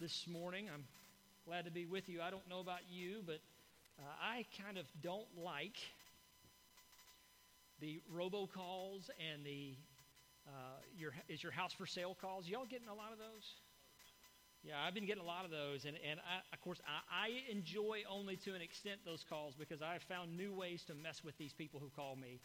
this morning. I'm glad to be with you. I don't know about you, but uh, I kind of don't like the robocalls and the uh, your is your house for sale calls. Y'all getting a lot of those? Yeah, I've been getting a lot of those, and, and I, of course, I, I enjoy only to an extent those calls because I have found new ways to mess with these people who call me.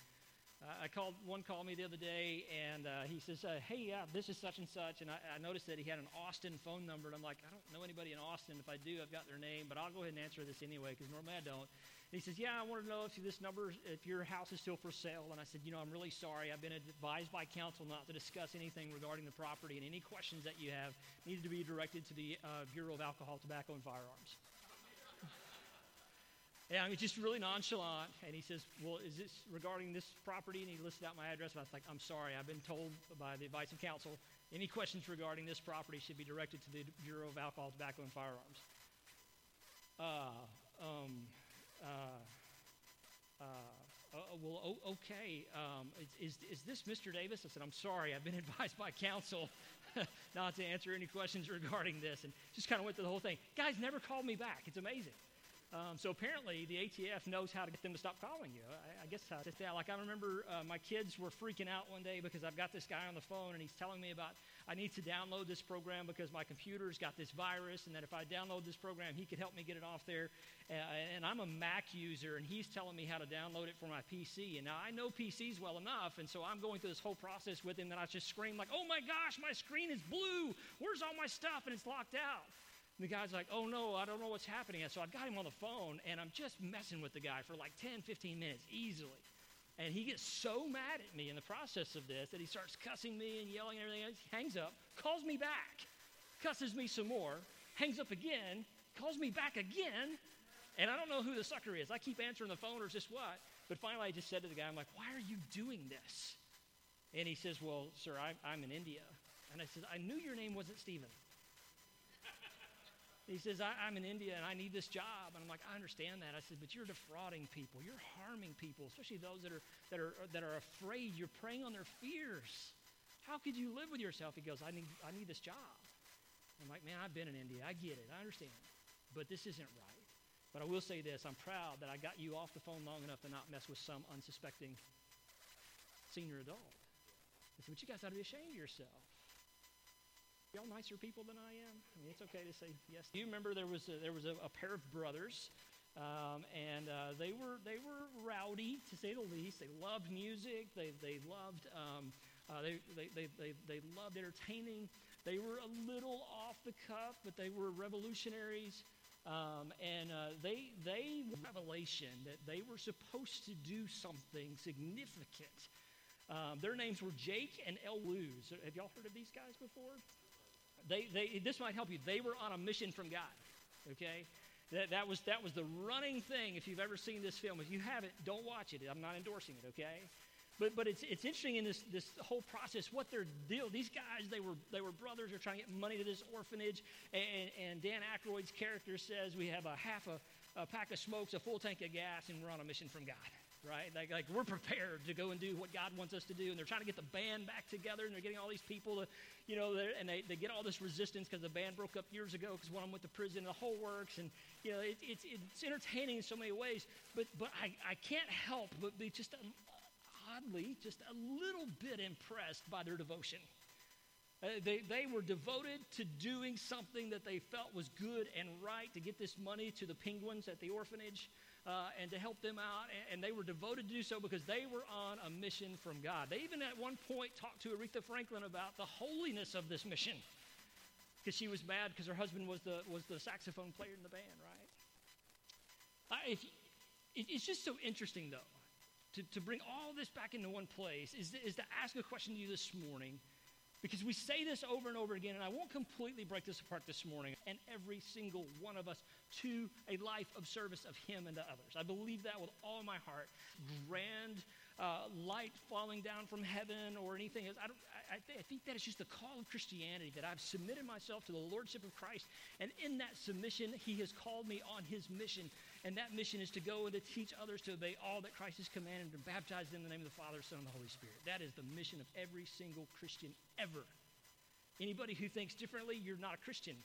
Uh, I called one called me the other day, and uh, he says, uh, "Hey, yeah, this is such and such," and I, I, noticed that he had an Austin phone number, and I'm like, "I don't know anybody in Austin. If I do, I've got their name, but I'll go ahead and answer this anyway because normally I don't." And he says, Yeah, I want to know if this number, if your house is still for sale. And I said, You know, I'm really sorry. I've been advised by counsel not to discuss anything regarding the property, and any questions that you have needed to be directed to the uh, Bureau of Alcohol, Tobacco, and Firearms. Yeah, I just really nonchalant. And he says, Well, is this regarding this property? And he listed out my address. And I was like, I'm sorry, I've been told by the advice of counsel any questions regarding this property should be directed to the Bureau of Alcohol, Tobacco, and Firearms. Uh, um, uh, uh, uh, well, okay, um, is, is this Mr. Davis? I said, I'm sorry, I've been advised by counsel not to answer any questions regarding this. And just kind of went through the whole thing. Guys never called me back. It's amazing. Um, so apparently, the ATF knows how to get them to stop calling you. I, I guess uh, yeah, like I remember uh, my kids were freaking out one day because I've got this guy on the phone and he's telling me about I need to download this program because my computer's got this virus, and that if I download this program, he could help me get it off there. Uh, and I'm a Mac user, and he's telling me how to download it for my PC. And now I know PCs well enough, and so I'm going through this whole process with him. And I just scream like, "Oh my gosh, my screen is blue! Where's all my stuff?" And it's locked out. The guy's like, oh no, I don't know what's happening. And So I got him on the phone and I'm just messing with the guy for like 10, 15 minutes easily. And he gets so mad at me in the process of this that he starts cussing me and yelling and everything else. He hangs up, calls me back, cusses me some more, hangs up again, calls me back again. And I don't know who the sucker is. I keep answering the phone or just what. But finally, I just said to the guy, I'm like, why are you doing this? And he says, well, sir, I, I'm in India. And I said, I knew your name wasn't Stephen. He says, I, am in India and I need this job. And I'm like, I understand that. I said, but you're defrauding people. You're harming people, especially those that are, that are, that are afraid. You're preying on their fears. How could you live with yourself? He goes, I need, I need this job. I'm like, man, I've been in India. I get it. I understand. But this isn't right. But I will say this I'm proud that I got you off the phone long enough to not mess with some unsuspecting senior adult. I said, but you guys ought to be ashamed of yourself y'all nicer people than I am? I mean, it's okay to say yes. Do you remember there was a, there was a, a pair of brothers, um, and uh, they were they were rowdy to say the least. They loved music. They they loved um, uh, they, they, they, they, they loved entertaining. They were a little off the cuff, but they were revolutionaries. Um, and uh, they they revelation that they were supposed to do something significant. Um, their names were Jake and Elwood. Have y'all heard of these guys before? They, they, this might help you. They were on a mission from God. Okay? That, that, was, that was the running thing if you've ever seen this film. If you haven't, don't watch it. I'm not endorsing it, okay? But, but it's, it's interesting in this, this whole process what their deal. These guys, they were, they were brothers. They're trying to get money to this orphanage. And, and Dan Aykroyd's character says we have a half a, a pack of smokes, a full tank of gas, and we're on a mission from God right? Like, like we're prepared to go and do what God wants us to do. And they're trying to get the band back together, and they're getting all these people to, you know, and they, they get all this resistance because the band broke up years ago because one of them went to prison, and the whole works. And, you know, it, it's, it's entertaining in so many ways. But, but I, I can't help but be just a, oddly, just a little bit impressed by their devotion. Uh, they, they were devoted to doing something that they felt was good and right to get this money to the penguins at the orphanage uh, and to help them out. And, and, they were devoted to do so because they were on a mission from God. They even at one point talked to Aretha Franklin about the holiness of this mission because she was mad because her husband was the, was the saxophone player in the band, right? Uh, if, it, it's just so interesting, though, to, to bring all this back into one place is, is to ask a question to you this morning because we say this over and over again, and I won't completely break this apart this morning, and every single one of us to a life of service of Him and to others. I believe that with all my heart. Grand uh, light falling down from heaven or anything else. I, I, th- I think that is just the call of Christianity, that I've submitted myself to the Lordship of Christ, and in that submission, He has called me on His mission and that mission is to go and to teach others to obey all that Christ has commanded and baptize them in the name of the Father, Son, and the Holy Spirit. That is the mission of every single Christian ever. Anybody who thinks differently, you're not a Christian.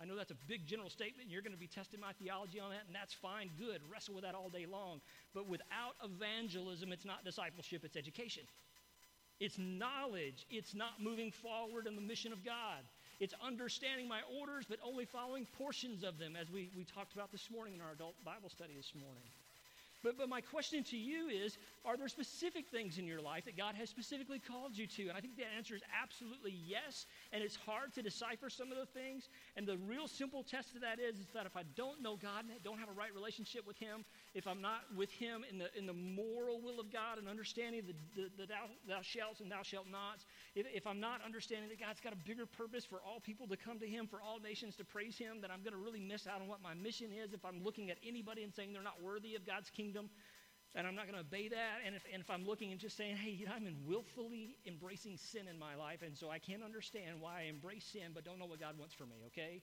I know that's a big general statement. You're going to be testing my theology on that, and that's fine, good. Wrestle with that all day long. But without evangelism, it's not discipleship, it's education. It's knowledge. It's not moving forward in the mission of God. It's understanding my orders, but only following portions of them, as we, we talked about this morning in our adult Bible study this morning. But, but my question to you is Are there specific things in your life that God has specifically called you to? And I think the answer is absolutely yes. And it's hard to decipher some of the things. And the real simple test of that is, is that if I don't know God and don't have a right relationship with Him, if I'm not with Him in the, in the moral will of God and understanding the, the, the thou, thou shalt and thou shalt nots, if, if I'm not understanding that God's got a bigger purpose for all people to come to Him, for all nations to praise Him, then I'm going to really miss out on what my mission is if I'm looking at anybody and saying they're not worthy of God's kingdom. And I'm not going to obey that. And if, and if I'm looking and just saying, hey, I'm in willfully embracing sin in my life, and so I can't understand why I embrace sin but don't know what God wants for me, okay?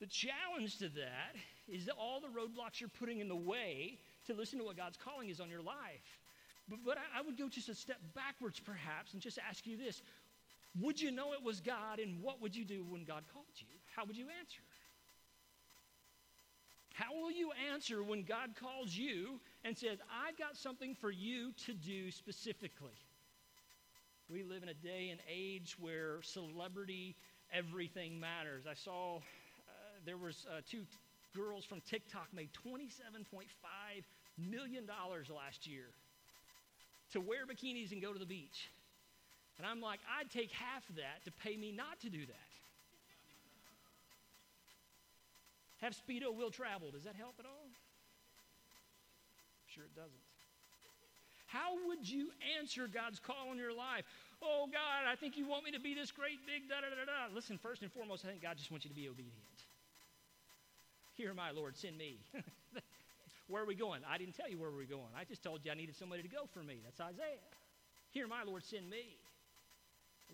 The challenge to that is that all the roadblocks you're putting in the way to listen to what God's calling is on your life. But, but I, I would go just a step backwards, perhaps, and just ask you this Would you know it was God, and what would you do when God called you? How would you answer? How will you answer when God calls you and says, I've got something for you to do specifically? We live in a day and age where celebrity, everything matters. I saw uh, there was uh, two girls from TikTok made $27.5 million last year to wear bikinis and go to the beach. And I'm like, I'd take half of that to pay me not to do that. Have Speedo will travel. Does that help at all? I'm Sure, it doesn't. How would you answer God's call in your life? Oh, God, I think you want me to be this great big da da da da. Listen, first and foremost, I think God just wants you to be obedient. Here, my Lord, send me. where are we going? I didn't tell you where we were going. I just told you I needed somebody to go for me. That's Isaiah. Here, my Lord, send me.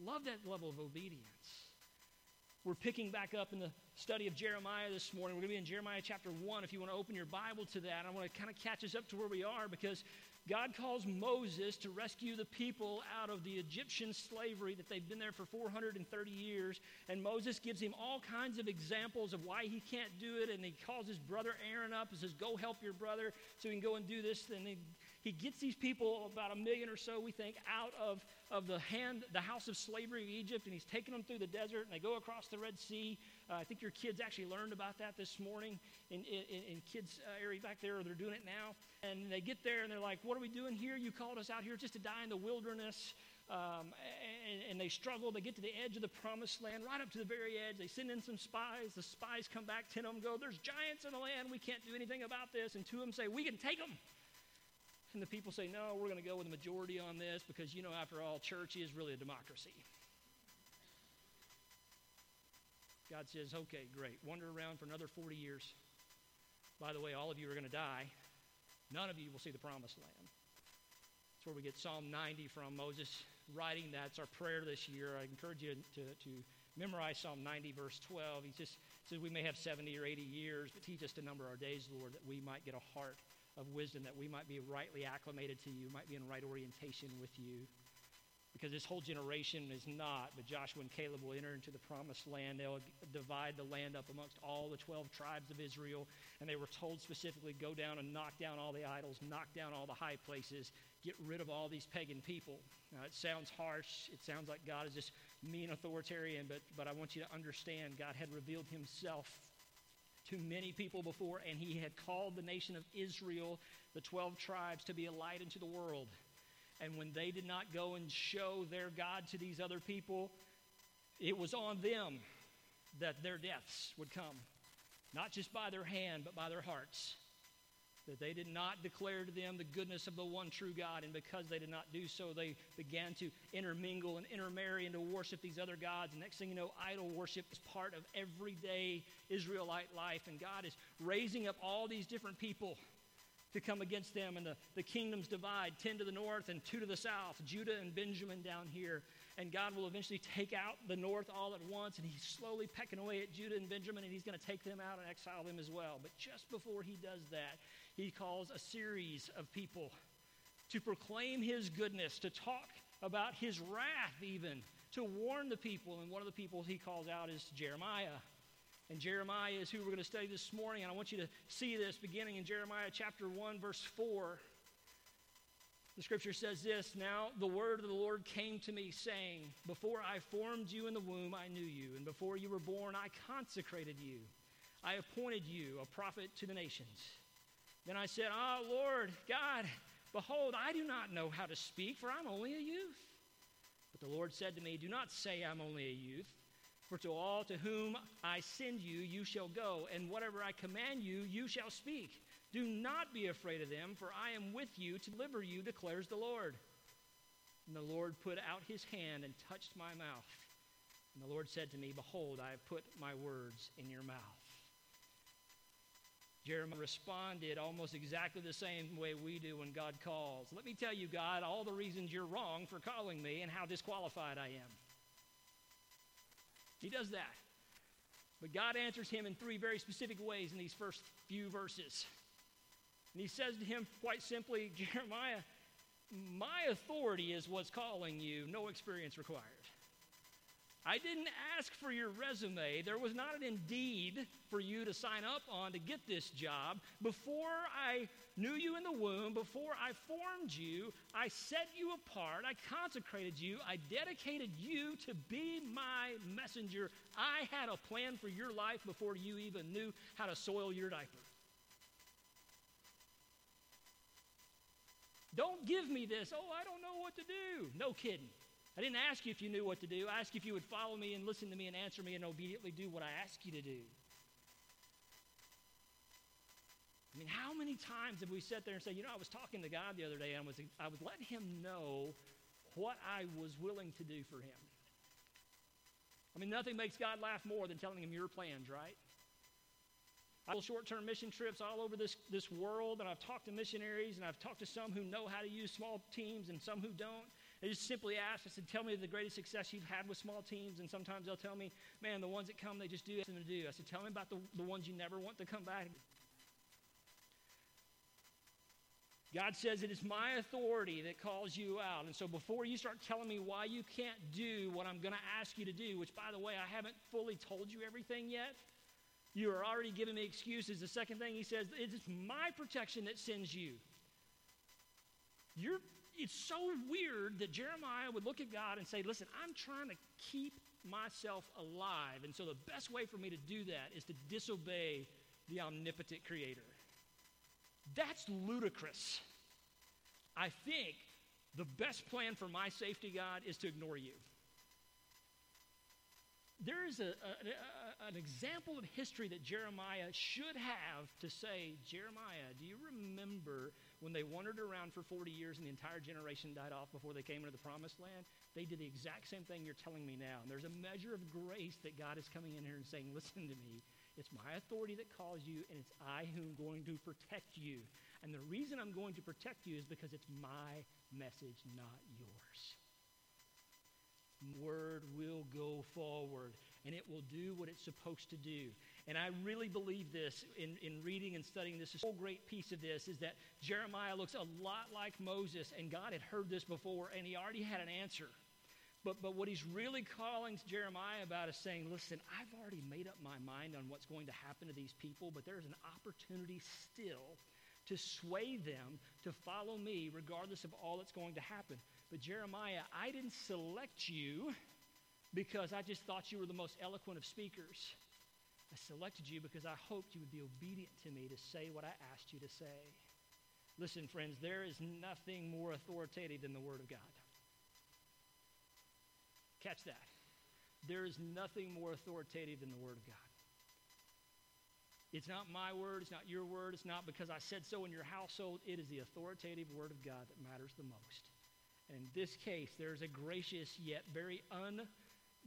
Love that level of obedience. We're picking back up in the study of Jeremiah this morning. We're going to be in Jeremiah chapter 1. If you want to open your Bible to that, I want to kind of catch us up to where we are because God calls Moses to rescue the people out of the Egyptian slavery that they've been there for 430 years. And Moses gives him all kinds of examples of why he can't do it. And he calls his brother Aaron up and says, Go help your brother so he can go and do this. And he, he gets these people, about a million or so, we think, out of of the hand, the house of slavery of Egypt, and he's taking them through the desert, and they go across the Red Sea. Uh, I think your kids actually learned about that this morning in, in, in kids' area back there, or they're doing it now. And they get there, and they're like, what are we doing here? You called us out here just to die in the wilderness. Um, and, and, they struggle. They get to the edge of the promised land, right up to the very edge. They send in some spies. The spies come back. Ten of them go, There's giants in the land. We can't do anything about this. And two of them say, We can take them. And the people say, no, we're going to go with the majority on this because, you know, after all, church is really a democracy. God says, okay, great. Wander around for another 40 years. By the way, all of you are going to die. None of you will see the promised land. That's where we get Psalm 90 from. Moses writing that. It's our prayer this year. I encourage you to, to memorize Psalm 90, verse 12. He just says we may have 70 or 80 years, but teach us to number our days, Lord, that we might get a heart of wisdom that we might be rightly acclimated to you, might be in right orientation with you. Because this whole generation is not, but Joshua and Caleb will enter into the promised land. They'll divide the land up amongst all the 12 tribes of Israel. And they were told specifically go down and knock down all the idols, knock down all the high places, get rid of all these pagan people. Now, it sounds harsh. It sounds like God is just mean authoritarian, but, but I want you to understand God had revealed himself to many people before, and he had called the nation of Israel, the 12 tribes, to be a light into the world. And when they did not go and show their God to these other people, it was on them that their deaths would come. Not just by their hand, but by their hearts that they did not declare to them the goodness of the one true God. And because they did not do so, they began to intermingle and intermarry and to worship these other gods. And next thing you know, idol worship is part of everyday Israelite life. And God is raising up all these different people to come against them. And the, the kingdoms divide 10 to the north and 2 to the south, Judah and Benjamin down here. And God will eventually take out the north all at once. And he's slowly pecking away at Judah and Benjamin, and he's going to take them out and exile them as well. But just before he does that, he calls a series of people to proclaim his goodness, to talk about his wrath, even, to warn the people. And one of the people he calls out is Jeremiah. And Jeremiah is who we're going to study this morning. And I want you to see this beginning in Jeremiah chapter 1, verse 4. The scripture says this Now the word of the Lord came to me, saying, Before I formed you in the womb, I knew you, and before you were born, I consecrated you. I appointed you a prophet to the nations. Then I said, Ah, oh, Lord God, behold, I do not know how to speak, for I'm only a youth. But the Lord said to me, Do not say I'm only a youth, for to all to whom I send you, you shall go, and whatever I command you, you shall speak. Do not be afraid of them, for I am with you to deliver you, declares the Lord. And the Lord put out his hand and touched my mouth. And the Lord said to me, Behold, I have put my words in your mouth. Jeremiah responded almost exactly the same way we do when God calls. Let me tell you, God, all the reasons you're wrong for calling me and how disqualified I am. He does that. But God answers him in three very specific ways in these first few verses. And he says to him quite simply, Jeremiah, my authority is what's calling you, no experience required. I didn't ask for your resume. There was not an indeed for you to sign up on to get this job. Before I knew you in the womb, before I formed you, I set you apart, I consecrated you, I dedicated you to be my messenger. I had a plan for your life before you even knew how to soil your diaper. Don't give me this, oh, I don't know what to do. No kidding. I didn't ask you if you knew what to do. I asked if you would follow me and listen to me and answer me and obediently do what I ask you to do. I mean, how many times have we sat there and said, you know, I was talking to God the other day and I was, I was letting him know what I was willing to do for him. I mean, nothing makes God laugh more than telling him your plans, right? I short-term mission trips all over this, this world, and I've talked to missionaries, and I've talked to some who know how to use small teams and some who don't. They just simply ask, I said, tell me the greatest success you've had with small teams. And sometimes they'll tell me, man, the ones that come, they just do something to do. I said, tell me about the, the ones you never want to come back. God says it is my authority that calls you out. And so before you start telling me why you can't do what I'm going to ask you to do, which by the way, I haven't fully told you everything yet, you are already giving me excuses. The second thing he says, it is my protection that sends you. You're, it's so weird that Jeremiah would look at God and say, Listen, I'm trying to keep myself alive. And so the best way for me to do that is to disobey the omnipotent creator. That's ludicrous. I think the best plan for my safety, God, is to ignore you there is a, a, a, an example of history that Jeremiah should have to say, Jeremiah, do you remember when they wandered around for 40 years and the entire generation died off before they came into the promised land? They did the exact same thing you're telling me now. And there's a measure of grace that God is coming in here and saying, listen to me. It's my authority that calls you, and it's I who am going to protect you. And the reason I'm going to protect you is because it's my message, not yours word will go forward and it will do what it's supposed to do. And I really believe this in, in reading and studying this. Whole great piece of this is that Jeremiah looks a lot like Moses, and God had heard this before, and he already had an answer. But, but what he's really calling Jeremiah about is saying, listen, I've already made up my mind on what's going to happen to these people, but there's an opportunity still to sway them to follow me regardless of all that's going to happen. But Jeremiah, I didn't select you because I just thought you were the most eloquent of speakers. I selected you because I hoped you would be obedient to me to say what I asked you to say. Listen, friends, there is nothing more authoritative than the Word of God. Catch that. There is nothing more authoritative than the Word of God. It's not my word, it's not your word, it's not because I said so in your household. It is the authoritative Word of God that matters the most. And in this case, there's a gracious yet very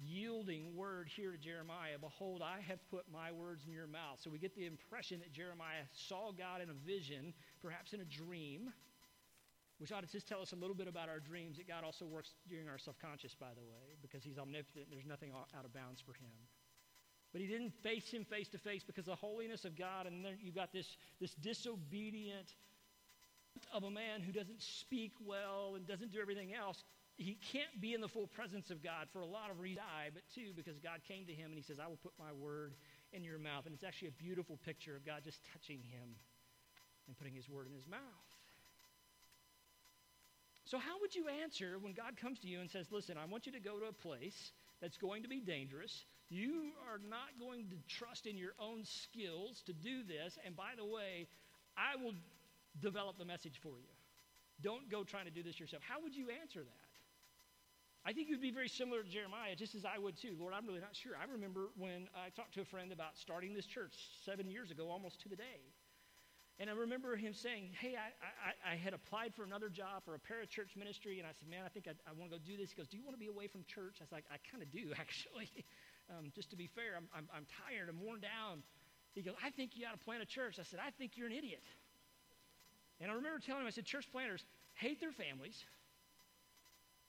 unyielding word here to Jeremiah. Behold, I have put my words in your mouth. So we get the impression that Jeremiah saw God in a vision, perhaps in a dream, which ought to just tell us a little bit about our dreams. That God also works during our subconscious, by the way, because he's omnipotent. There's nothing out of bounds for him. But he didn't face him face to face because the holiness of God, and then you've got this, this disobedient of a man who doesn't speak well and doesn't do everything else, he can't be in the full presence of God for a lot of reasons. I, but two, because God came to him and he says, I will put my word in your mouth. And it's actually a beautiful picture of God just touching him and putting his word in his mouth. So, how would you answer when God comes to you and says, Listen, I want you to go to a place that's going to be dangerous. You are not going to trust in your own skills to do this. And by the way, I will develop the message for you. Don't go trying to do this yourself. How would you answer that? I think you'd be very similar to Jeremiah, just as I would too. Lord, I'm really not sure. I remember when I talked to a friend about starting this church seven years ago, almost to the day. And I remember him saying, Hey, I, I, I had applied for another job for a parachurch ministry. And I said, Man, I think I, I want to go do this. He goes, Do you want to be away from church? I was like, I kind of do, actually. um, just to be fair, I'm, I'm, I'm tired. I'm worn down. He goes, I think you ought to plant a church. I said, I think you're an idiot. And I remember telling him, I said, Church planters hate their families.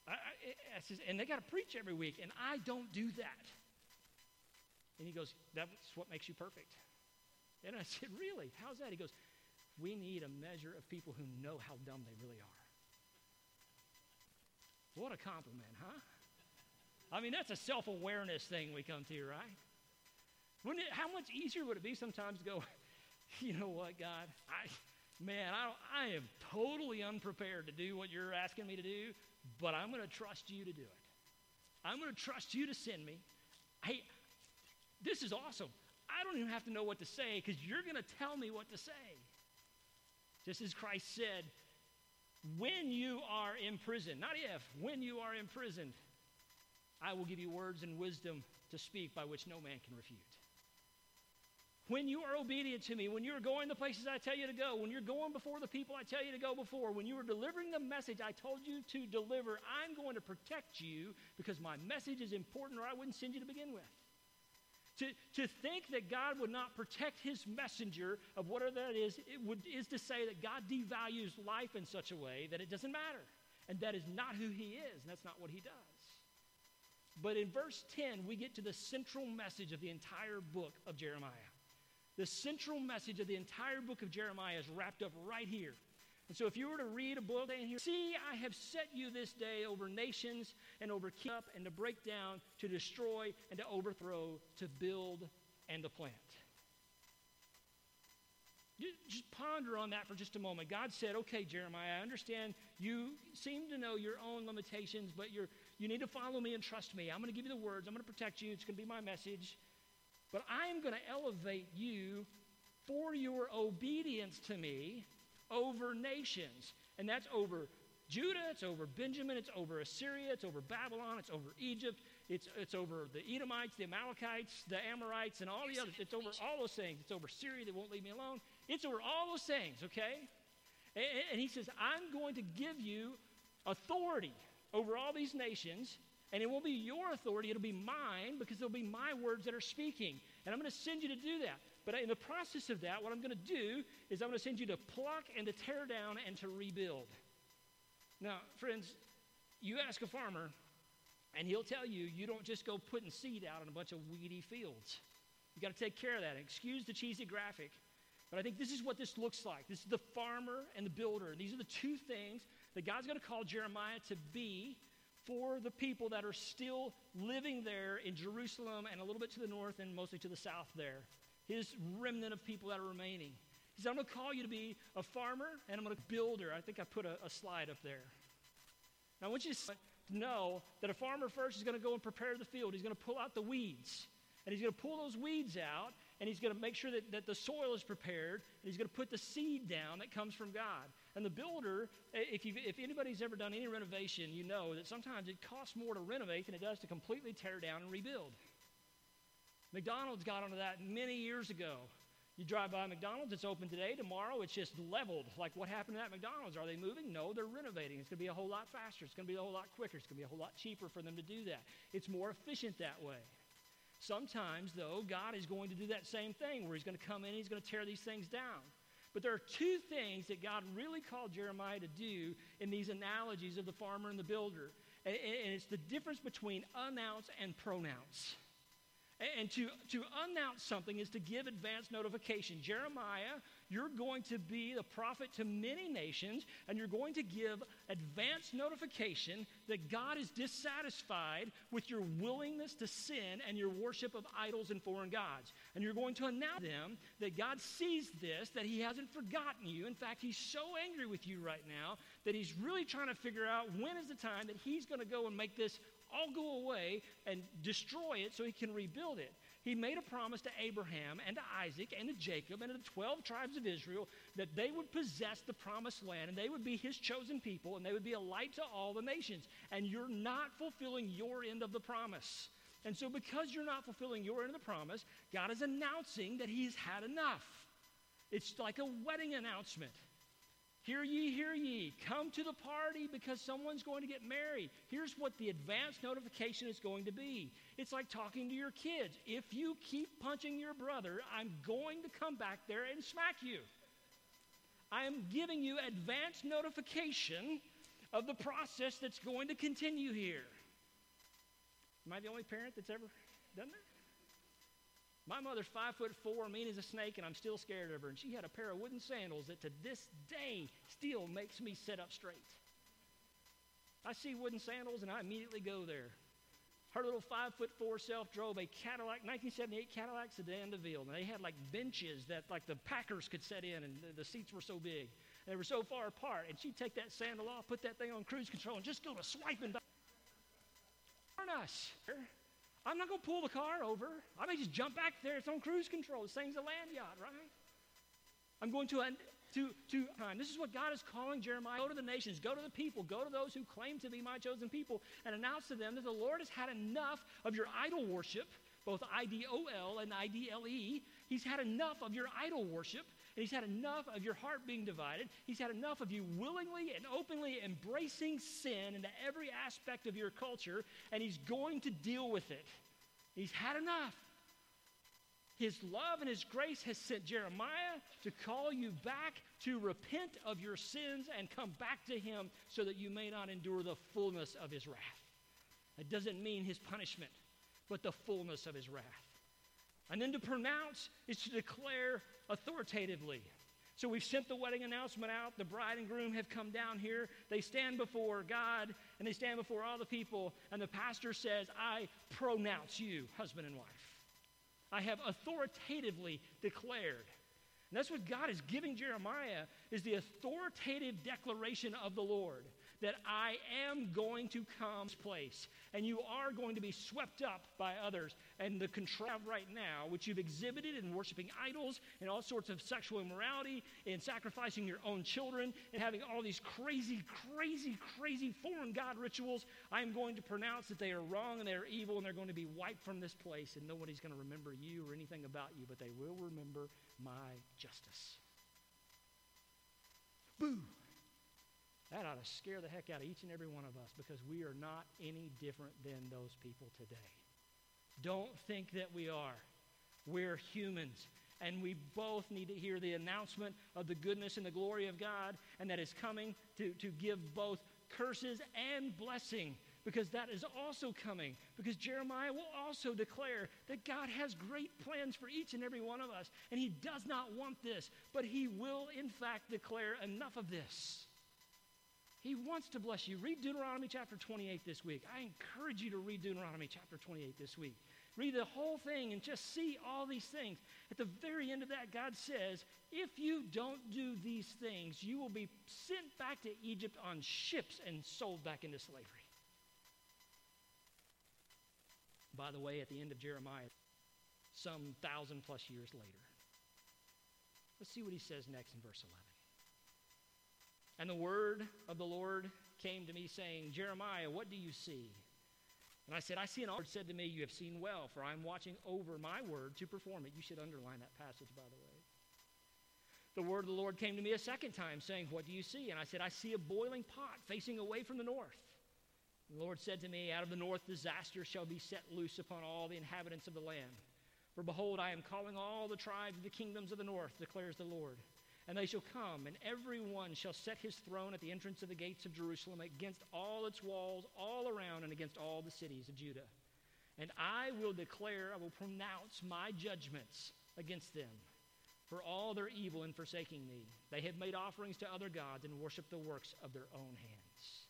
I, I, I says, and they got to preach every week, and I don't do that. And he goes, That's what makes you perfect. And I said, Really? How's that? He goes, we need a measure of people who know how dumb they really are. What a compliment, huh? I mean, that's a self awareness thing we come to, right? Wouldn't it, how much easier would it be sometimes to go, you know what, God? I, man, I, I am totally unprepared to do what you're asking me to do, but I'm going to trust you to do it. I'm going to trust you to send me. Hey, this is awesome. I don't even have to know what to say because you're going to tell me what to say. Just as Christ said, when you are in prison, not if, when you are imprisoned, I will give you words and wisdom to speak by which no man can refute. When you are obedient to me, when you're going the places I tell you to go, when you're going before the people I tell you to go before, when you are delivering the message I told you to deliver, I'm going to protect you because my message is important or I wouldn't send you to begin with. To, to think that God would not protect his messenger of whatever that is, it would, is to say that God devalues life in such a way that it doesn't matter. And that is not who he is, and that's not what he does. But in verse 10, we get to the central message of the entire book of Jeremiah. The central message of the entire book of Jeremiah is wrapped up right here. And so if you were to read a boil down here, see, I have set you this day over nations and over keep up and to break down, to destroy and to overthrow, to build and to plant. Just ponder on that for just a moment. God said, okay, Jeremiah, I understand you seem to know your own limitations, but you're, you need to follow me and trust me. I'm going to give you the words. I'm going to protect you. It's going to be my message. But I am going to elevate you for your obedience to me over nations. And that's over Judah, it's over Benjamin, it's over Assyria, it's over Babylon, it's over Egypt, it's, it's over the Edomites, the Amalekites, the Amorites, and all the others. It's over all those things. It's over Syria, they won't leave me alone. It's over all those things, okay? And, and he says, I'm going to give you authority over all these nations, and it won't be your authority, it'll be mine because it'll be my words that are speaking. And I'm going to send you to do that. But in the process of that, what I'm going to do is I'm going to send you to pluck and to tear down and to rebuild. Now, friends, you ask a farmer, and he'll tell you you don't just go putting seed out in a bunch of weedy fields. You got to take care of that. Excuse the cheesy graphic, but I think this is what this looks like. This is the farmer and the builder. These are the two things that God's going to call Jeremiah to be for the people that are still living there in Jerusalem and a little bit to the north and mostly to the south there his remnant of people that are remaining. He said, I'm going to call you to be a farmer and I'm going to builder. I think I put a, a slide up there. Now, I want you to know that a farmer first is going to go and prepare the field. He's going to pull out the weeds. And he's going to pull those weeds out and he's going to make sure that, that the soil is prepared and he's going to put the seed down that comes from God. And the builder, if, you if anybody's ever done any renovation, you know that sometimes it costs more to renovate than it does to completely tear down and rebuild. McDonald's got onto that many years ago. You drive by McDonald's, it's open today. Tomorrow, it's just leveled. Like, what happened to that McDonald's? Are they moving? No, they're renovating. It's going to be a whole lot faster. It's going to be a whole lot quicker. It's going to be a whole lot cheaper for them to do that. It's more efficient that way. Sometimes, though, God is going to do that same thing where He's going to come in and He's going to tear these things down. But there are two things that God really called Jeremiah to do in these analogies of the farmer and the builder. And, and it's the difference between announce and pronounce. And to, to announce something is to give advance notification. Jeremiah, you're going to be the prophet to many nations, and you're going to give advance notification that God is dissatisfied with your willingness to sin and your worship of idols and foreign gods. And you're going to announce them that God sees this, that He hasn't forgotten you. In fact, He's so angry with you right now that He's really trying to figure out when is the time that He's going to go and make this all go away and destroy it so he can rebuild it. He made a promise to Abraham and to Isaac and to Jacob and to the 12 tribes of Israel that they would possess the promised land and they would be his chosen people and they would be a light to all the nations. And you're not fulfilling your end of the promise. And so, because you're not fulfilling your end of the promise, God is announcing that he's had enough. It's like a wedding announcement. Hear ye, hear ye. Come to the party because someone's going to get married. Here's what the advance notification is going to be it's like talking to your kids. If you keep punching your brother, I'm going to come back there and smack you. I am giving you advance notification of the process that's going to continue here. Am I the only parent that's ever done that? My mother's five foot four, mean as a snake, and I'm still scared of her. And she had a pair of wooden sandals that to this day still makes me sit up straight. I see wooden sandals and I immediately go there. Her little five foot four self drove a Cadillac, 1978 Cadillac sedan DeVille. And they had like benches that like the Packers could set in, and the, the seats were so big. They were so far apart. And she'd take that sandal off, put that thing on cruise control, and just go to swiping back. us. I'm not going to pull the car over. I may just jump back there. It's on cruise control. This thing's a land yacht, right? I'm going to, to, to time. This is what God is calling Jeremiah. Go to the nations, go to the people, go to those who claim to be my chosen people, and announce to them that the Lord has had enough of your idol worship, both I D O L and I D L E. He's had enough of your idol worship, and he's had enough of your heart being divided. He's had enough of you willingly and openly embracing sin into every aspect of your culture, and he's going to deal with it. He's had enough. His love and his grace has sent Jeremiah to call you back to repent of your sins and come back to him so that you may not endure the fullness of his wrath. That doesn't mean his punishment, but the fullness of his wrath. And then to pronounce is to declare authoritatively. So we've sent the wedding announcement out. The bride and groom have come down here. They stand before God and they stand before all the people. And the pastor says, I pronounce you husband and wife. I have authoritatively declared. And that's what God is giving Jeremiah is the authoritative declaration of the Lord that I am going to come to this place, and you are going to be swept up by others. And the control right now, which you've exhibited in worshiping idols and all sorts of sexual immorality, in sacrificing your own children, and having all these crazy, crazy, crazy foreign God rituals, I am going to pronounce that they are wrong and they are evil, and they're going to be wiped from this place, and nobody's going to remember you or anything about you, but they will remember my justice. Boo! That ought to scare the heck out of each and every one of us because we are not any different than those people today. Don't think that we are. We're humans. And we both need to hear the announcement of the goodness and the glory of God, and that is coming to, to give both curses and blessing because that is also coming. Because Jeremiah will also declare that God has great plans for each and every one of us, and He does not want this, but He will, in fact, declare enough of this. He wants to bless you. Read Deuteronomy chapter 28 this week. I encourage you to read Deuteronomy chapter 28 this week. Read the whole thing and just see all these things. At the very end of that, God says, if you don't do these things, you will be sent back to Egypt on ships and sold back into slavery. By the way, at the end of Jeremiah, some thousand plus years later. Let's see what he says next in verse 11. And the word of the Lord came to me, saying, Jeremiah, what do you see? And I said, I see an Lord said to me, You have seen well, for I am watching over my word to perform it. You should underline that passage, by the way. The word of the Lord came to me a second time, saying, What do you see? And I said, I see a boiling pot facing away from the north. And the Lord said to me, Out of the north disaster shall be set loose upon all the inhabitants of the land. For behold, I am calling all the tribes of the kingdoms of the north, declares the Lord. And they shall come, and every one shall set his throne at the entrance of the gates of Jerusalem against all its walls all around and against all the cities of Judah. And I will declare, I will pronounce my judgments against them for all their evil in forsaking me. They have made offerings to other gods and worshiped the works of their own hands.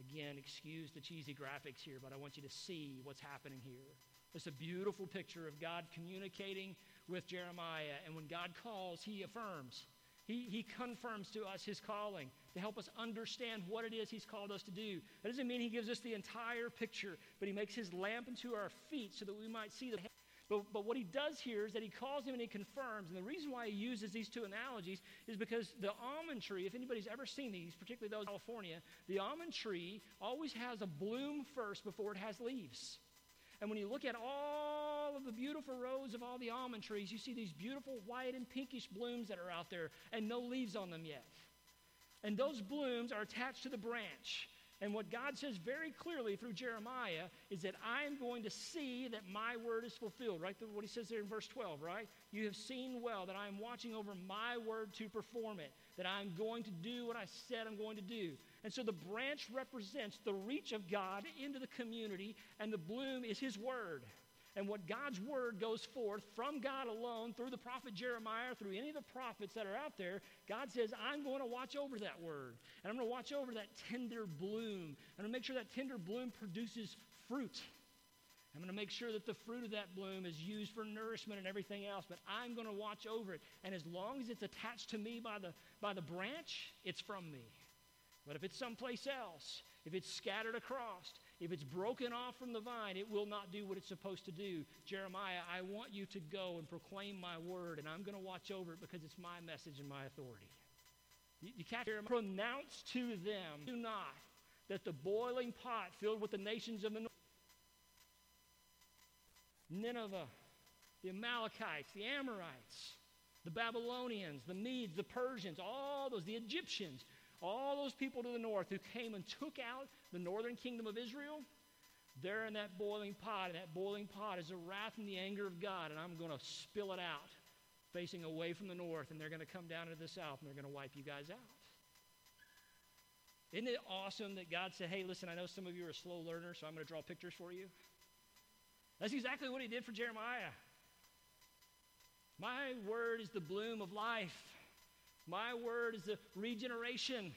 Again, excuse the cheesy graphics here, but I want you to see what's happening here. It's a beautiful picture of God communicating with Jeremiah, and when God calls, he affirms. He, he confirms to us his calling to help us understand what it is he's called us to do. That doesn't mean he gives us the entire picture, but he makes his lamp into our feet so that we might see the. But, but what he does here is that he calls him and he confirms. And the reason why he uses these two analogies is because the almond tree, if anybody's ever seen these, particularly those in California, the almond tree always has a bloom first before it has leaves. And when you look at all of the beautiful rows of all the almond trees, you see these beautiful white and pinkish blooms that are out there and no leaves on them yet. And those blooms are attached to the branch. And what God says very clearly through Jeremiah is that I am going to see that my word is fulfilled, right? What he says there in verse 12, right? You have seen well that I am watching over my word to perform it, that I'm going to do what I said I'm going to do. And so the branch represents the reach of God into the community, and the bloom is his word. And what God's word goes forth from God alone through the prophet Jeremiah, through any of the prophets that are out there, God says, I'm going to watch over that word. And I'm going to watch over that tender bloom. I'm going to make sure that tender bloom produces fruit. I'm going to make sure that the fruit of that bloom is used for nourishment and everything else, but I'm going to watch over it. And as long as it's attached to me by the, by the branch, it's from me. But if it's someplace else, if it's scattered across, if it's broken off from the vine, it will not do what it's supposed to do. Jeremiah, I want you to go and proclaim my word, and I'm going to watch over it because it's my message and my authority. You, you catch Jeremiah? Pronounce to them, do not, that the boiling pot filled with the nations of the north, Nineveh, the Amalekites, the Amorites, the Babylonians, the Medes, the Persians, all those, the Egyptians, all those people to the north who came and took out the northern kingdom of Israel, they're in that boiling pot, and that boiling pot is the wrath and the anger of God, and I'm going to spill it out facing away from the north, and they're going to come down into the south, and they're going to wipe you guys out. Isn't it awesome that God said, hey, listen, I know some of you are slow learners, so I'm going to draw pictures for you? That's exactly what he did for Jeremiah. My word is the bloom of life. My word is a regeneration.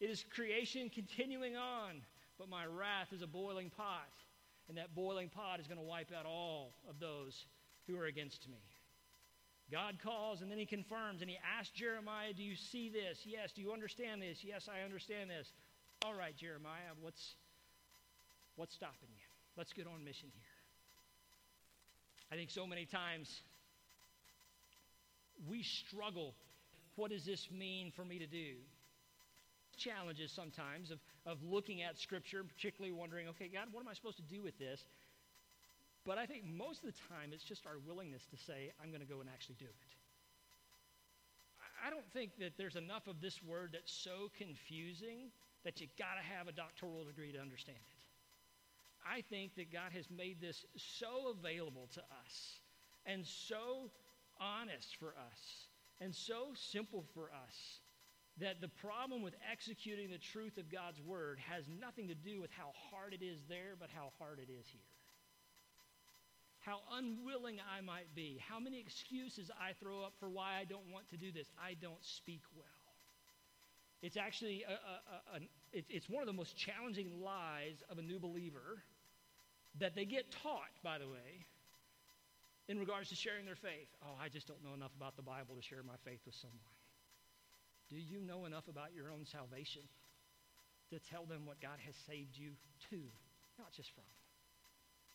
It is creation continuing on. But my wrath is a boiling pot. And that boiling pot is going to wipe out all of those who are against me. God calls and then he confirms and he asks Jeremiah, Do you see this? Yes. Do you understand this? Yes, I understand this. All right, Jeremiah, what's, what's stopping you? Let's get on mission here. I think so many times we struggle what does this mean for me to do? Challenges sometimes of, of looking at Scripture, particularly wondering, okay, God, what am I supposed to do with this? But I think most of the time it's just our willingness to say, I'm going to go and actually do it. I don't think that there's enough of this word that's so confusing that you've got to have a doctoral degree to understand it. I think that God has made this so available to us and so honest for us and so simple for us that the problem with executing the truth of God's word has nothing to do with how hard it is there, but how hard it is here. How unwilling I might be, how many excuses I throw up for why I don't want to do this. I don't speak well. It's actually a, a, a, it's one of the most challenging lies of a new believer that they get taught, by the way, in regards to sharing their faith. Oh, I just don't know enough about the Bible to share my faith with someone. Do you know enough about your own salvation to tell them what God has saved you to, not just from?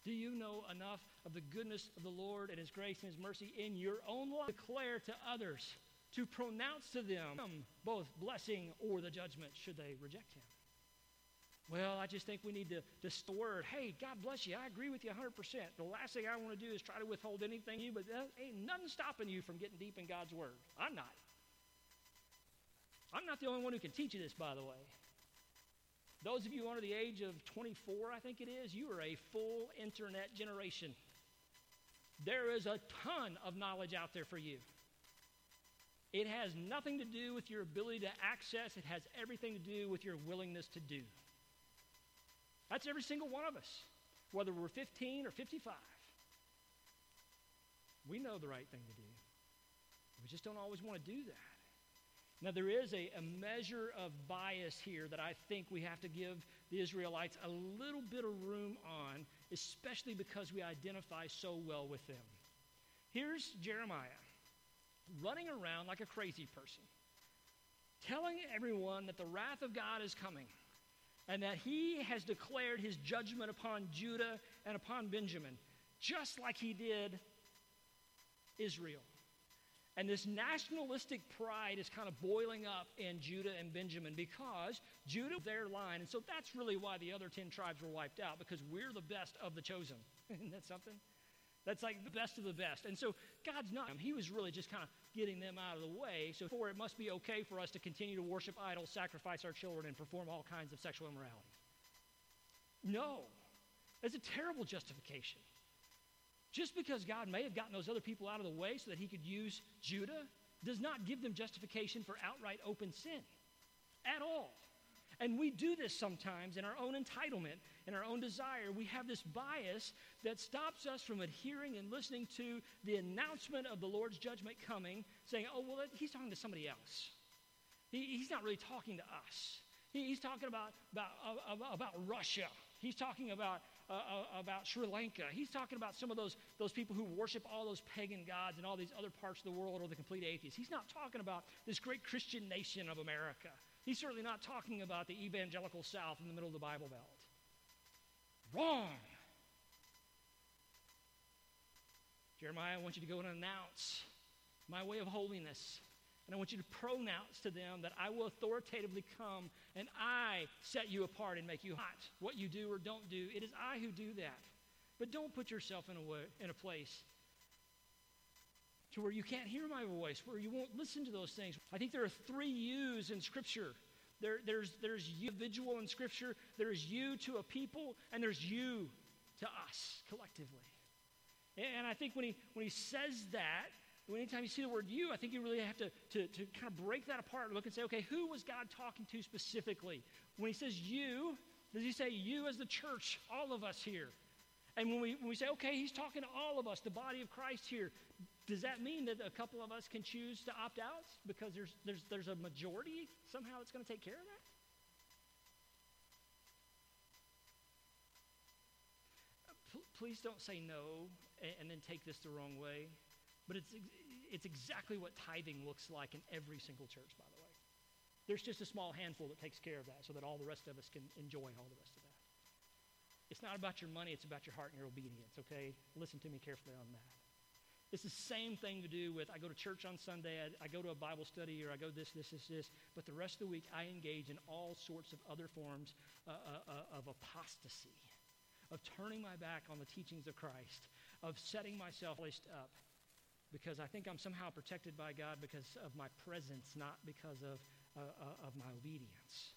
Do you know enough of the goodness of the Lord and His grace and His mercy in your own life? To declare to others, to pronounce to them both blessing or the judgment should they reject Him. Well, I just think we need to, to word. Hey, God bless you. I agree with you 100%. The last thing I want to do is try to withhold anything you, but there ain't nothing stopping you from getting deep in God's word. I'm not. I'm not the only one who can teach you this, by the way. Those of you under the age of 24, I think it is, you are a full internet generation. There is a ton of knowledge out there for you. It has nothing to do with your ability to access, it has everything to do with your willingness to do. That's every single one of us. whether we're 15 or 55. We know the right thing to do. We just don't always want to do that. Now, there is a, a measure of bias here that I think we have to give the Israelites a little bit of room on, especially because we identify so well with them. Here's Jeremiah running around like a crazy person, telling everyone that the wrath of God is coming and that he has declared his judgment upon Judah and upon Benjamin, just like he did Israel. And this nationalistic pride is kind of boiling up in Judah and Benjamin because Judah their line. And so that's really why the other 10 tribes were wiped out because we're the best of the chosen. Isn't that something? That's like the best of the best. And so God's not, he was really just kind of getting them out of the way. So for it must be okay for us to continue to worship idols, sacrifice our children, and perform all kinds of sexual immorality. No. That's a terrible justification. Just because God may have gotten those other people out of the way so that he could use Judah does not give them justification for outright open sin at all. And we do this sometimes in our own entitlement, in our own desire. We have this bias that stops us from adhering and listening to the announcement of the Lord's judgment coming, saying, oh, well, he's talking to somebody else. He, he's not really talking to us. He, he's talking about, about, about Russia. He's talking about uh, uh, about Sri Lanka. He's talking about some of those, those people who worship all those pagan gods in all these other parts of the world or the complete atheists. He's not talking about this great Christian nation of America. He's certainly not talking about the evangelical South in the middle of the Bible Belt. Wrong. Jeremiah, I want you to go and announce my way of holiness. And I want you to pronounce to them that I will authoritatively come and I set you apart and make you hot. What you do or don't do, it is I who do that. But don't put yourself in a, way, in a place to where you can't hear my voice, where you won't listen to those things. I think there are three yous in Scripture. There, there's, there's you individual in Scripture, there's you to a people, and there's you to us collectively. And I think when he, when he says that, anytime you see the word you, I think you really have to, to, to kind of break that apart and look and say, okay, who was God talking to specifically? When he says you, does he say you as the church, all of us here? And when we, when we say, okay, he's talking to all of us, the body of Christ here, does that mean that a couple of us can choose to opt out because there's, there's, there's a majority somehow that's going to take care of that? please don't say no and, and then take this the wrong way. But it's, it's exactly what tithing looks like in every single church, by the way. There's just a small handful that takes care of that so that all the rest of us can enjoy all the rest of that. It's not about your money, it's about your heart and your obedience, okay? Listen to me carefully on that. It's the same thing to do with I go to church on Sunday, I, I, go to a Bible study, or I go this, this, this, this, but the rest of the week I engage in all sorts of other forms uh, uh, uh of apostasy, of turning my back on the teachings of Christ, of setting myself laced up because I think I'm somehow protected by God because of my presence, not because of, uh, uh, of my obedience.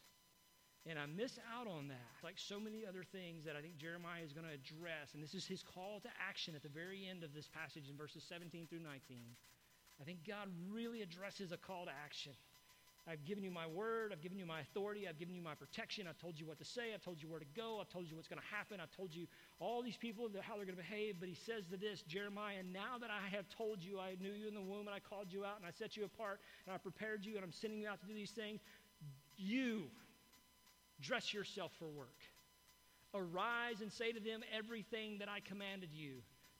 And I miss out on that, like so many other things that I think Jeremiah is going to address. And this is his call to action at the very end of this passage in verses 17 through 19. I think God really addresses a call to action. I've given you my word. I've given you my authority. I've given you my protection. I've told you what to say. I've told you where to go. I've told you what's going to happen. I've told you all these people how they're going to behave. But he says to this, Jeremiah, now that I have told you, I knew you in the womb and I called you out and I set you apart and I prepared you and I'm sending you out to do these things, you dress yourself for work. Arise and say to them everything that I commanded you.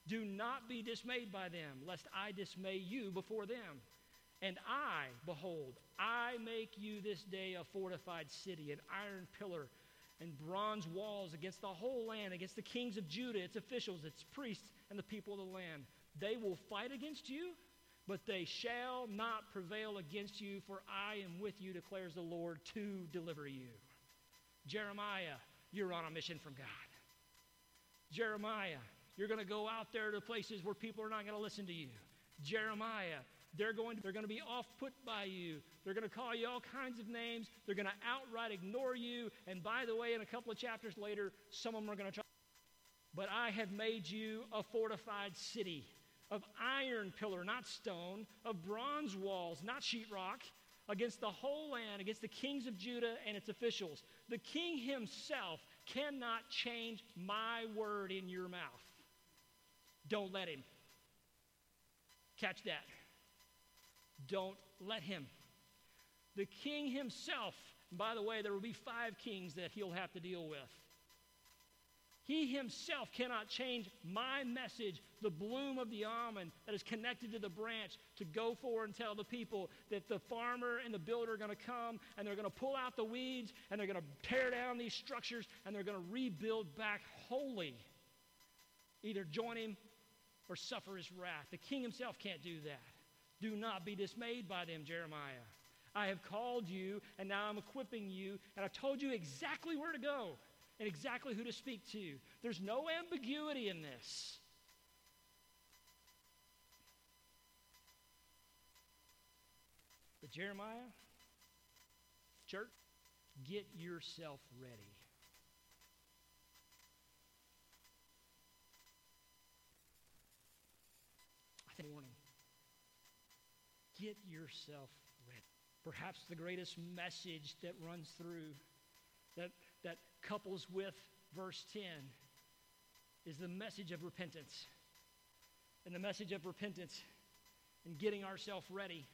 Do not be dismayed by them, lest I dismay you before them. And I, behold, I make you this day a fortified city, an iron pillar and bronze walls against the whole land, against the kings of Judah, its officials, its priests, and the people of the land. They will fight against you, but they shall not prevail against you, for I am with you, declares the Lord, to deliver you. Jeremiah, you're on a mission from God. Jeremiah, you're going to go out there to places where people are not going to listen to you. Jeremiah, they're going, to, they're going to be off put by you. They're going to call you all kinds of names. They're going to outright ignore you. And by the way, in a couple of chapters later, some of them are going to try. But I have made you a fortified city of iron pillar, not stone, of bronze walls, not sheetrock, against the whole land, against the kings of Judah and its officials. The king himself cannot change my word in your mouth. Don't let him. Catch that. Don't let him. The king himself, by the way, there will be five kings that he'll have to deal with. He himself cannot change my message, the bloom of the almond that is connected to the branch, to go forward and tell the people that the farmer and the builder are going to come and they're going to pull out the weeds and they're going to tear down these structures and they're going to rebuild back wholly. Either join him or suffer his wrath. The king himself can't do that. Do not be dismayed by them, Jeremiah. I have called you, and now I'm equipping you, and I've told you exactly where to go and exactly who to speak to. There's no ambiguity in this. But Jeremiah, church, get yourself ready. Warning. Get yourself ready. Perhaps the greatest message that runs through that that couples with verse 10 is the message of repentance. And the message of repentance and getting ourselves ready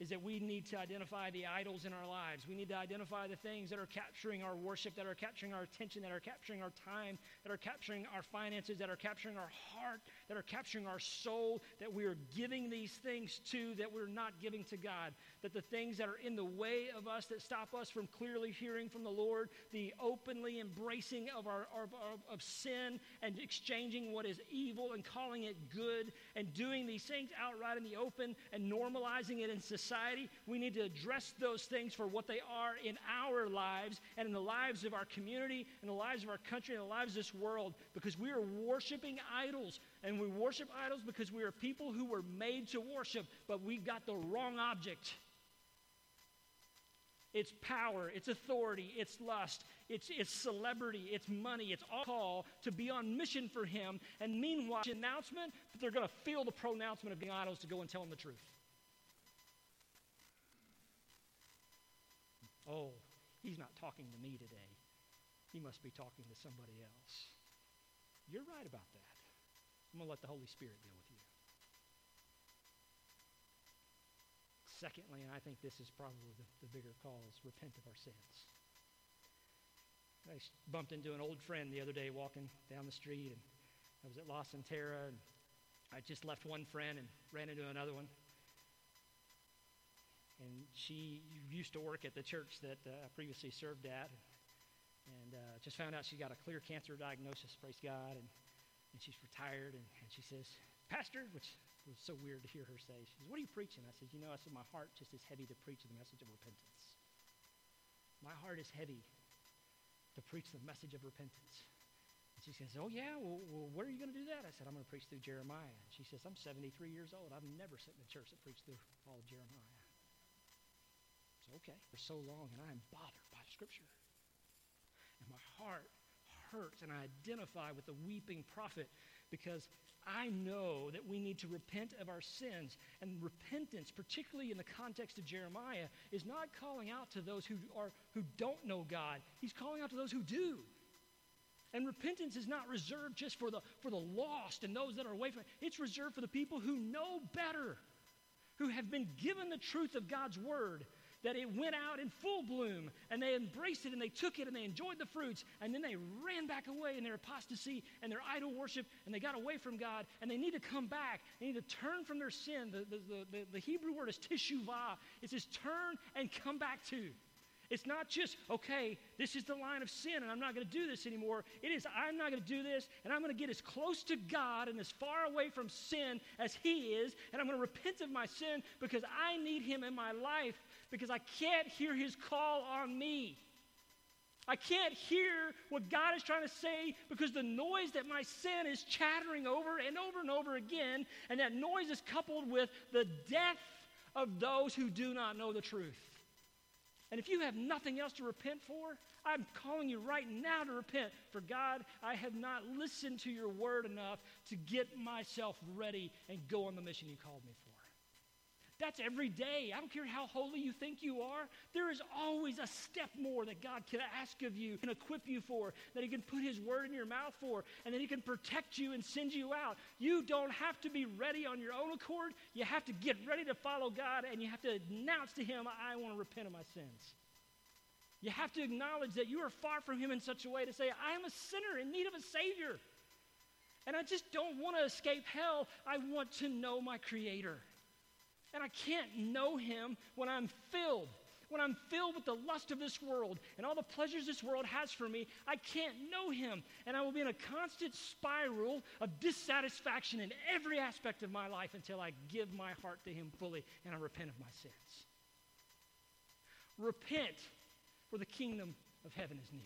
is that we need to identify the idols in our lives. We need to identify the things that are capturing our worship, that are capturing our attention, that are capturing our time, that are capturing our finances, that are capturing our heart, that are capturing our soul, that we are giving these things to that we're not giving to God. That the things that are in the way of us that stop us from clearly hearing from the Lord, the openly embracing of our, of, of sin and exchanging what is evil and calling it good and doing these things outright in the open and normalizing it in society society, we need to address those things for what they are in our lives and in the lives of our community, in the lives of our country, in the lives of this world, because we are worshiping idols. And we worship idols because we are people who were made to worship, but we've got the wrong object. It's power, it's authority, it's lust, it's, it's celebrity, it's money, it's all call to be on mission for him. And meanwhile, announcement, but they're going to feel the pronouncement of being idols to go and tell them the truth. Oh, he's not talking to me today. He must be talking to somebody else. You're right about that. I'm going to let the Holy Spirit deal with you. Secondly, and I think this is probably the, the bigger call, is repent of our sins. I bumped into an old friend the other day walking down the street, and I was at La Cantera, and I just left one friend and ran into another one and she used to work at the church that uh, I previously served at, and uh, just found out she got a clear cancer diagnosis. Praise God, and and she's retired, and, and she says, Pastor, which was so weird to hear her say. She says, What are you preaching? I said, You know, I said my heart just is heavy to preach the message of repentance. My heart is heavy to preach the message of repentance. And she says, Oh, yeah? Well, well where are you going to do that? I said, I'm going to preach through Jeremiah. And she says, I'm 73 years old. I've never sat in a church that preached through all of Jeremiah okay, for so long, and I am bothered by Scripture. And my heart hurts, and I identify with the weeping prophet because I know that we need to repent of our sins. And repentance, particularly in the context of Jeremiah, is not calling out to those who, are, who don't know God, he's calling out to those who do. And repentance is not reserved just for the, for the lost and those that are away from it. It's reserved for the people who know better, who have been given the truth of God's word, that it went out in full bloom and they embraced it and they took it and they enjoyed the fruits and then they ran back away in their apostasy and their idol worship and they got away from God and they need to come back. They need to turn from their sin. The, the, the, the Hebrew word is teshuvah. It says turn and come back to. It's not just, okay, this is the line of sin and I'm not going to do this anymore. It is, I'm not going to do this and I'm going to get as close to God and as far away from sin as He is and I'm going to repent of my sin because I need Him in my life because I can't hear his call on me. I can't hear what God is trying to say because the noise that my sin is chattering over and over and over again, and that noise is coupled with the death of those who do not know the truth. And if you have nothing else to repent for, I'm calling you right now to repent. For God, I have not listened to your word enough to get myself ready and go on the mission you called me for. That's every day. I don't care how holy you think you are. There is always a step more that God can ask of you, can equip you for, that He can put His word in your mouth for, and that He can protect you and send you out. You don't have to be ready on your own accord. You have to get ready to follow God, and you have to announce to Him, I want to repent of my sins. You have to acknowledge that you are far from Him in such a way to say, I am a sinner in need of a Savior. And I just don't want to escape hell. I want to know my Creator. And I can't know him when I'm filled. When I'm filled with the lust of this world and all the pleasures this world has for me, I can't know him. And I will be in a constant spiral of dissatisfaction in every aspect of my life until I give my heart to him fully and I repent of my sins. Repent, for the kingdom of heaven is near.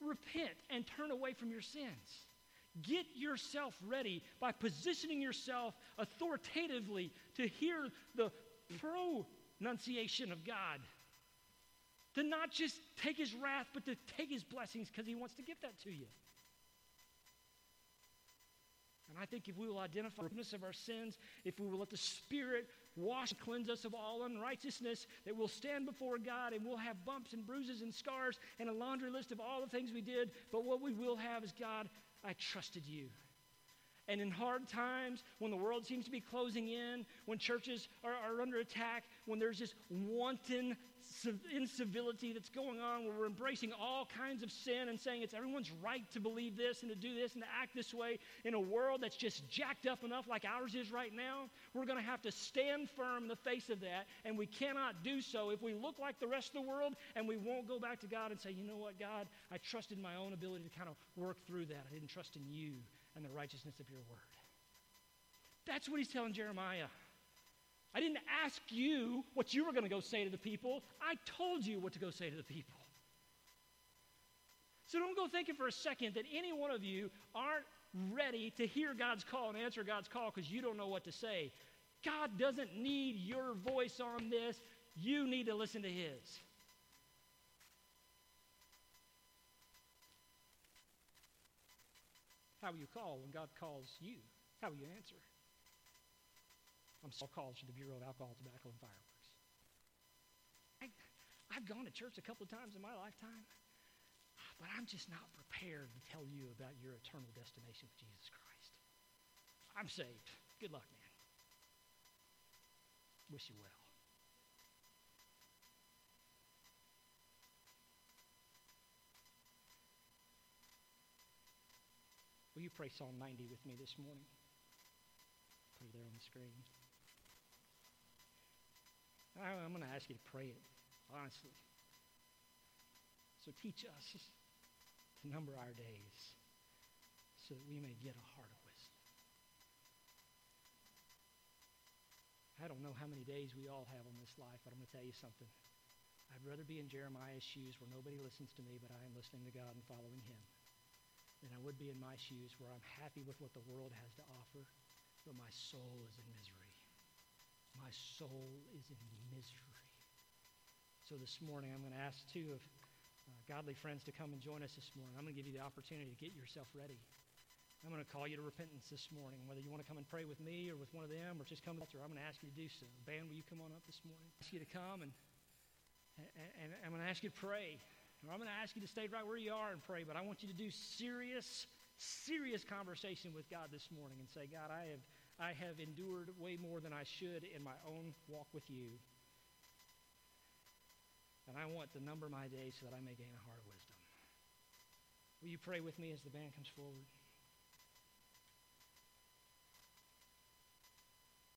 Repent and turn away from your sins. Get yourself ready by positioning yourself authoritatively to hear the pronunciation of God. To not just take his wrath, but to take his blessings because he wants to give that to you. And I think if we will identify the forgiveness of our sins, if we will let the Spirit wash and cleanse us of all unrighteousness, that we'll stand before God and we'll have bumps and bruises and scars and a laundry list of all the things we did. But what we will have is God, I trusted you. And in hard times, when the world seems to be closing in, when churches are, are under attack, when there's this wanton incivility that's going on, where we're embracing all kinds of sin and saying it's everyone's right to believe this and to do this and to act this way in a world that's just jacked up enough like ours is right now, we're going to have to stand firm in the face of that. And we cannot do so if we look like the rest of the world and we won't go back to God and say, you know what, God, I trusted my own ability to kind of work through that. I didn't trust in you and the righteousness of your word. That's what he's telling Jeremiah. I didn't ask you what you were going to go say to the people. I told you what to go say to the people. So don't go thinking for a second that any one of you aren't ready to hear God's call and answer God's call because you don't know what to say. God doesn't need your voice on this. You need to listen to His. How will you call when God calls you? How will you answer? I'm so called to the Bureau of Alcohol, Tobacco, and Fireworks. I, I've gone to church a couple of times in my lifetime, but I'm just not prepared to tell you about your eternal destination with Jesus Christ. I'm saved. Good luck, man. Wish you well. Will you pray Psalm 90 with me this morning? Put it there on the screen. I'm going to ask you to pray it, honestly. So teach us to number our days so that we may get a heart of wisdom. I don't know how many days we all have on this life, but I'm going to tell you something. I'd rather be in Jeremiah's shoes where nobody listens to me, but I am listening to God and following him, than I would be in my shoes where I'm happy with what the world has to offer, but my soul is in misery. My soul is in misery. So this morning, I'm going to ask two of uh, godly friends to come and join us this morning. I'm going to give you the opportunity to get yourself ready. I'm going to call you to repentance this morning. Whether you want to come and pray with me or with one of them or just come to the altar, I'm going to ask you to do so. Band, will you come on up this morning? I ask you to come and, and, and I'm going to ask you to pray. Or I'm going to ask you to stay right where you are and pray, but I want you to do serious, serious conversation with God this morning and say, God, I have I have endured way more than I should in my own walk with you. And I want to number my days so that I may gain a heart of wisdom. Will you pray with me as the band comes forward?